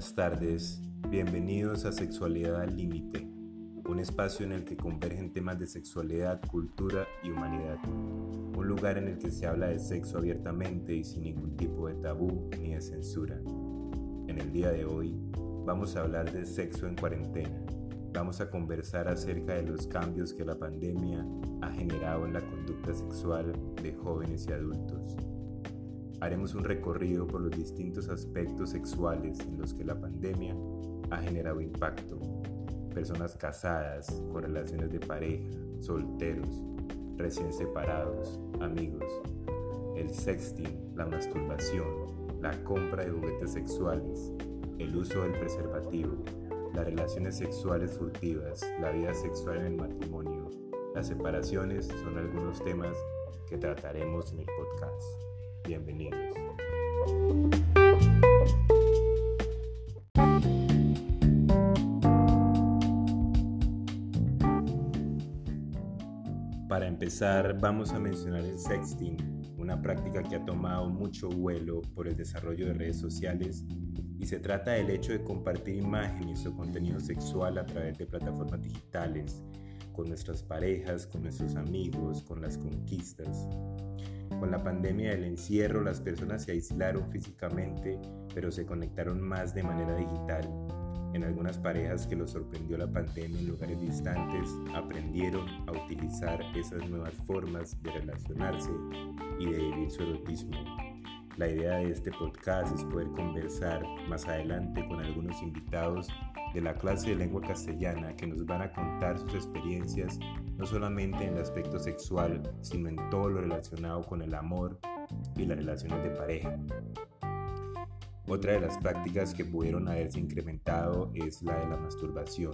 buenas tardes. Bienvenidos a Sexualidad al Límite, un espacio en el que convergen temas de sexualidad, cultura y humanidad. Un lugar en el que se habla de sexo abiertamente y sin ningún tipo de tabú ni de censura. En el día de hoy vamos a hablar de sexo en cuarentena. Vamos a conversar acerca de los cambios que la pandemia ha generado en la conducta sexual de jóvenes y adultos haremos un recorrido por los distintos aspectos sexuales en los que la pandemia ha generado impacto. Personas casadas, con relaciones de pareja, solteros, recién separados, amigos. El sexting, la masturbación, la compra de juguetes sexuales, el uso del preservativo, las relaciones sexuales furtivas, la vida sexual en el matrimonio, las separaciones son algunos temas que trataremos en el podcast. Bienvenidos. Para empezar, vamos a mencionar el sexting, una práctica que ha tomado mucho vuelo por el desarrollo de redes sociales y se trata del hecho de compartir imágenes o contenido sexual a través de plataformas digitales, con nuestras parejas, con nuestros amigos, con las conquistas. Con la pandemia del encierro, las personas se aislaron físicamente, pero se conectaron más de manera digital. En algunas parejas que los sorprendió la pandemia en lugares distantes, aprendieron a utilizar esas nuevas formas de relacionarse y de vivir su erotismo. La idea de este podcast es poder conversar más adelante con algunos invitados de la clase de lengua castellana que nos van a contar sus experiencias no solamente en el aspecto sexual, sino en todo lo relacionado con el amor y las relaciones de pareja. Otra de las prácticas que pudieron haberse incrementado es la de la masturbación.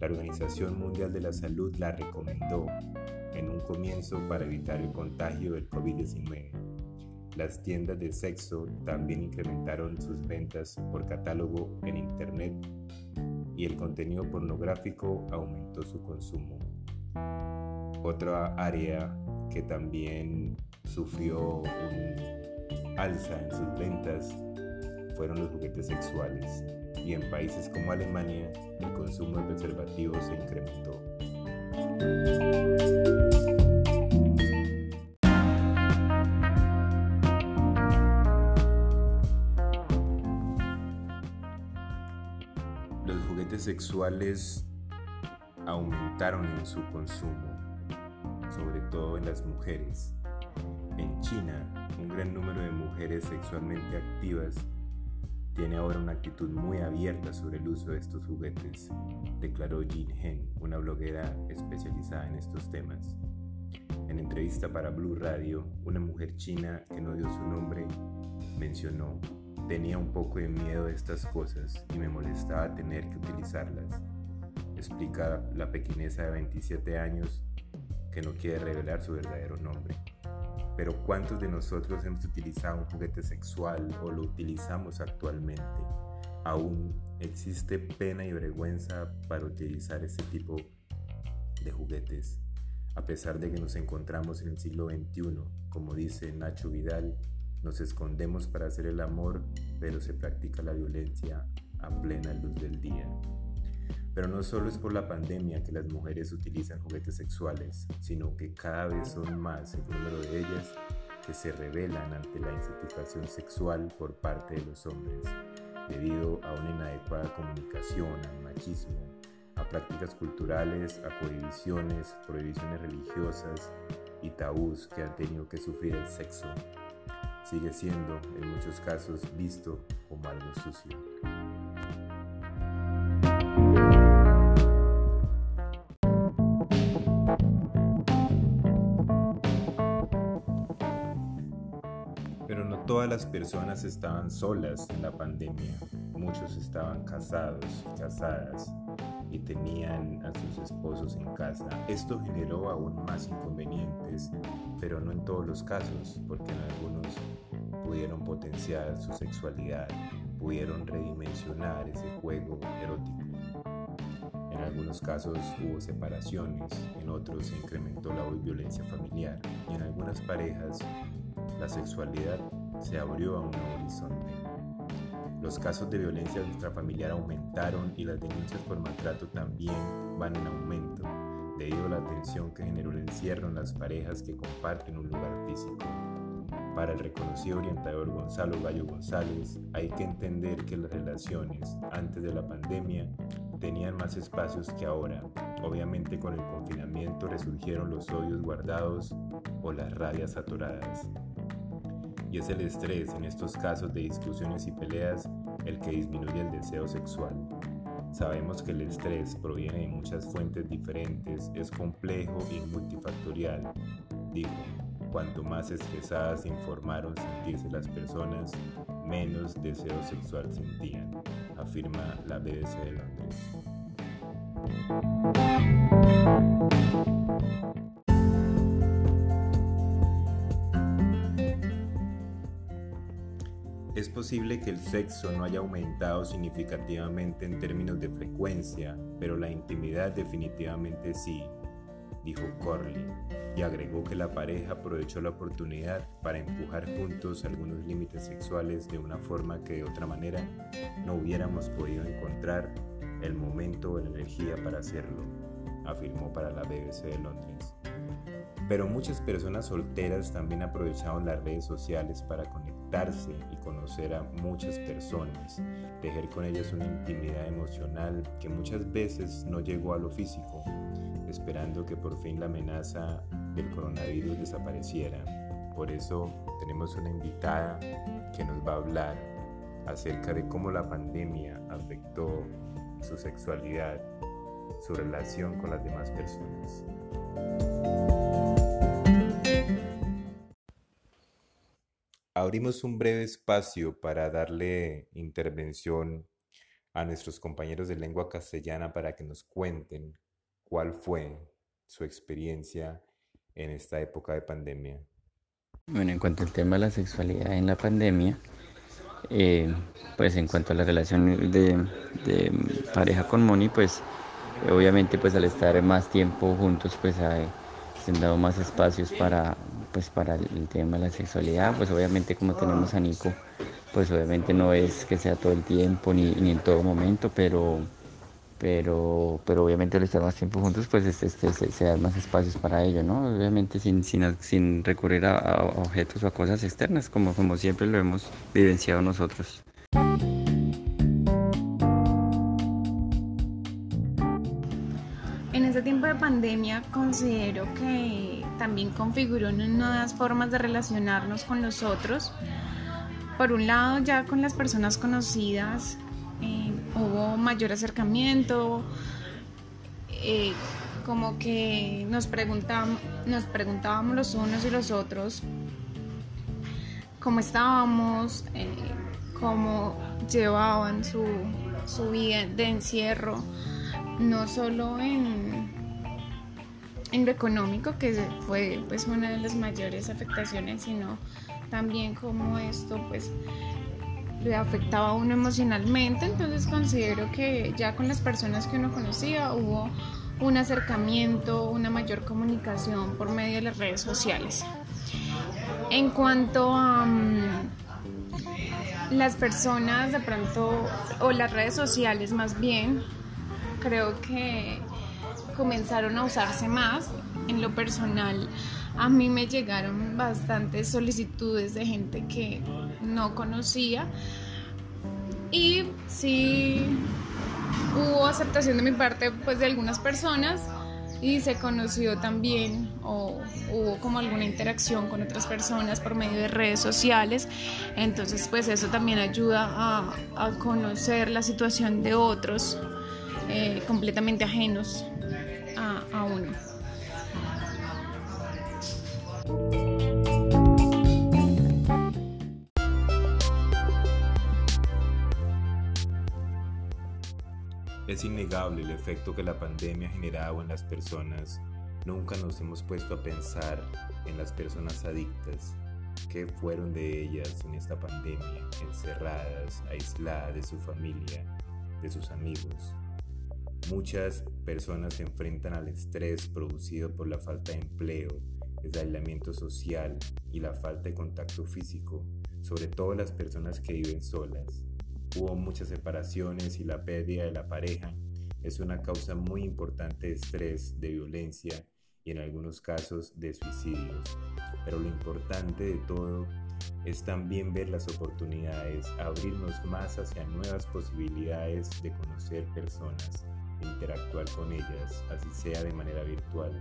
La Organización Mundial de la Salud la recomendó en un comienzo para evitar el contagio del COVID-19. Las tiendas de sexo también incrementaron sus ventas por catálogo en Internet y el contenido pornográfico aumentó su consumo. Otra área que también sufrió un alza en sus ventas fueron los juguetes sexuales y en países como Alemania el consumo de preservativos se incrementó. Sexuales aumentaron en su consumo, sobre todo en las mujeres. En China, un gran número de mujeres sexualmente activas tiene ahora una actitud muy abierta sobre el uso de estos juguetes, declaró Jin Hen, una bloguera especializada en estos temas. En entrevista para Blue Radio, una mujer china que no dio su nombre mencionó Tenía un poco de miedo de estas cosas y me molestaba tener que utilizarlas. Explica la pequinesa de 27 años que no quiere revelar su verdadero nombre. Pero ¿cuántos de nosotros hemos utilizado un juguete sexual o lo utilizamos actualmente? Aún existe pena y vergüenza para utilizar este tipo de juguetes. A pesar de que nos encontramos en el siglo XXI, como dice Nacho Vidal, nos escondemos para hacer el amor, pero se practica la violencia a plena luz del día. Pero no solo es por la pandemia que las mujeres utilizan juguetes sexuales, sino que cada vez son más el número de ellas que se rebelan ante la insatisfacción sexual por parte de los hombres, debido a una inadecuada comunicación, al machismo, a prácticas culturales, a prohibiciones, prohibiciones religiosas y tabús que han tenido que sufrir el sexo sigue siendo en muchos casos visto como algo sucio. Pero no todas las personas estaban solas en la pandemia. Muchos estaban casados, casadas y tenían a sus esposos en casa. Esto generó aún más inconvenientes, pero no en todos los casos, porque en algunos potenciar su sexualidad, pudieron redimensionar ese juego erótico. En algunos casos hubo separaciones, en otros se incrementó la violencia familiar y en algunas parejas la sexualidad se abrió a un nuevo horizonte. Los casos de violencia intrafamiliar aumentaron y las denuncias por maltrato también van en aumento, debido a la tensión que generó el encierro en las parejas que comparten un lugar físico. Para el reconocido orientador Gonzalo Gallo González, hay que entender que las relaciones antes de la pandemia tenían más espacios que ahora. Obviamente con el confinamiento resurgieron los odios guardados o las rabias atoradas. Y es el estrés en estos casos de discusiones y peleas el que disminuye el deseo sexual. Sabemos que el estrés proviene de muchas fuentes diferentes, es complejo y multifactorial, dijo. Cuanto más estresadas se informaron sentirse las personas, menos deseo sexual sentían, afirma la BBC de Londres. Es posible que el sexo no haya aumentado significativamente en términos de frecuencia, pero la intimidad definitivamente sí, dijo Corley, y agregó que la pareja aprovechó la oportunidad para empujar juntos algunos límites sexuales de una forma que de otra manera no hubiéramos podido encontrar el momento o la energía para hacerlo, afirmó para la BBC de Londres. Pero muchas personas solteras también aprovecharon las redes sociales para conectarse y conocer a muchas personas, tejer con ellas una intimidad emocional que muchas veces no llegó a lo físico, esperando que por fin la amenaza del coronavirus desapareciera. Por eso tenemos una invitada que nos va a hablar acerca de cómo la pandemia afectó su sexualidad, su relación con las demás personas. Abrimos un breve espacio para darle intervención a nuestros compañeros de lengua castellana para que nos cuenten ¿Cuál fue su experiencia en esta época de pandemia? Bueno, en cuanto al tema de la sexualidad en la pandemia, eh, pues en cuanto a la relación de, pareja con Moni, pues obviamente pues al estar más tiempo juntos, pues se han dado más espacios para, pues para el tema de la sexualidad, pues obviamente como tenemos a Nico, pues obviamente no es que sea todo el tiempo ni, ni en todo momento, pero pero, pero obviamente al estar más tiempo juntos, pues este, este, se, dan más espacios para ello, ¿no? Obviamente sin, sin, sin recurrir a, objetos o a cosas externas, como, como siempre lo hemos vivenciado nosotros. En este tiempo de pandemia considero que también configuró nuevas formas de relacionarnos con los otros. Por un lado, ya con las personas conocidas, hubo mayor acercamiento, eh, como que nos, preguntábamos, los unos y los otros cómo estábamos, eh, cómo llevaban su, su vida de encierro, no solo en, en lo económico, que fue pues una de las mayores afectaciones, sino también como esto pues le afectaba a uno emocionalmente, entonces considero que ya con las personas que uno conocía hubo un acercamiento, una mayor comunicación por medio de las redes sociales. En cuanto a mm, las personas de pronto, o las redes sociales más bien, creo que comenzaron a usarse más en lo personal. A mí me llegaron bastantes solicitudes de gente que no conocía y sí hubo aceptación de mi parte pues de algunas personas y se conoció también o hubo como alguna interacción con otras personas por medio de redes sociales entonces pues eso también ayuda a, conocer la situación de otros eh, completamente ajenos a uno. Es innegable el efecto que la pandemia ha generado en las personas. Nunca nos hemos puesto a pensar en las personas adictas. ¿Qué fueron de ellas en esta pandemia? Encerradas, aisladas de su familia, de sus amigos. Muchas personas se enfrentan al estrés producido por la falta de empleo, el aislamiento social y la falta de contacto físico, sobre todo las personas que viven solas. Hubo muchas separaciones y la pérdida de la pareja es una causa muy importante de estrés, de violencia y en algunos casos de suicidios. Pero lo importante de todo es también ver las oportunidades, abrirnos más hacia nuevas posibilidades de conocer personas, interactuar con ellas, así sea de manera virtual.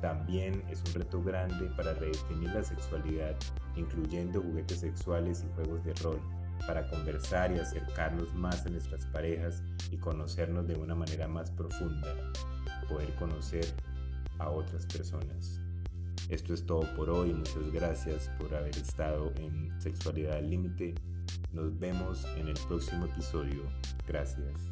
También es un reto grande para redefinir la sexualidad, incluyendo juguetes sexuales y juegos de rol, para conversar y acercarnos más a nuestras parejas y conocernos de una manera más profunda, poder conocer a otras personas. Esto es todo por hoy, muchas gracias por haber estado en Sexualidad al Límite. Nos vemos en el próximo episodio. Gracias.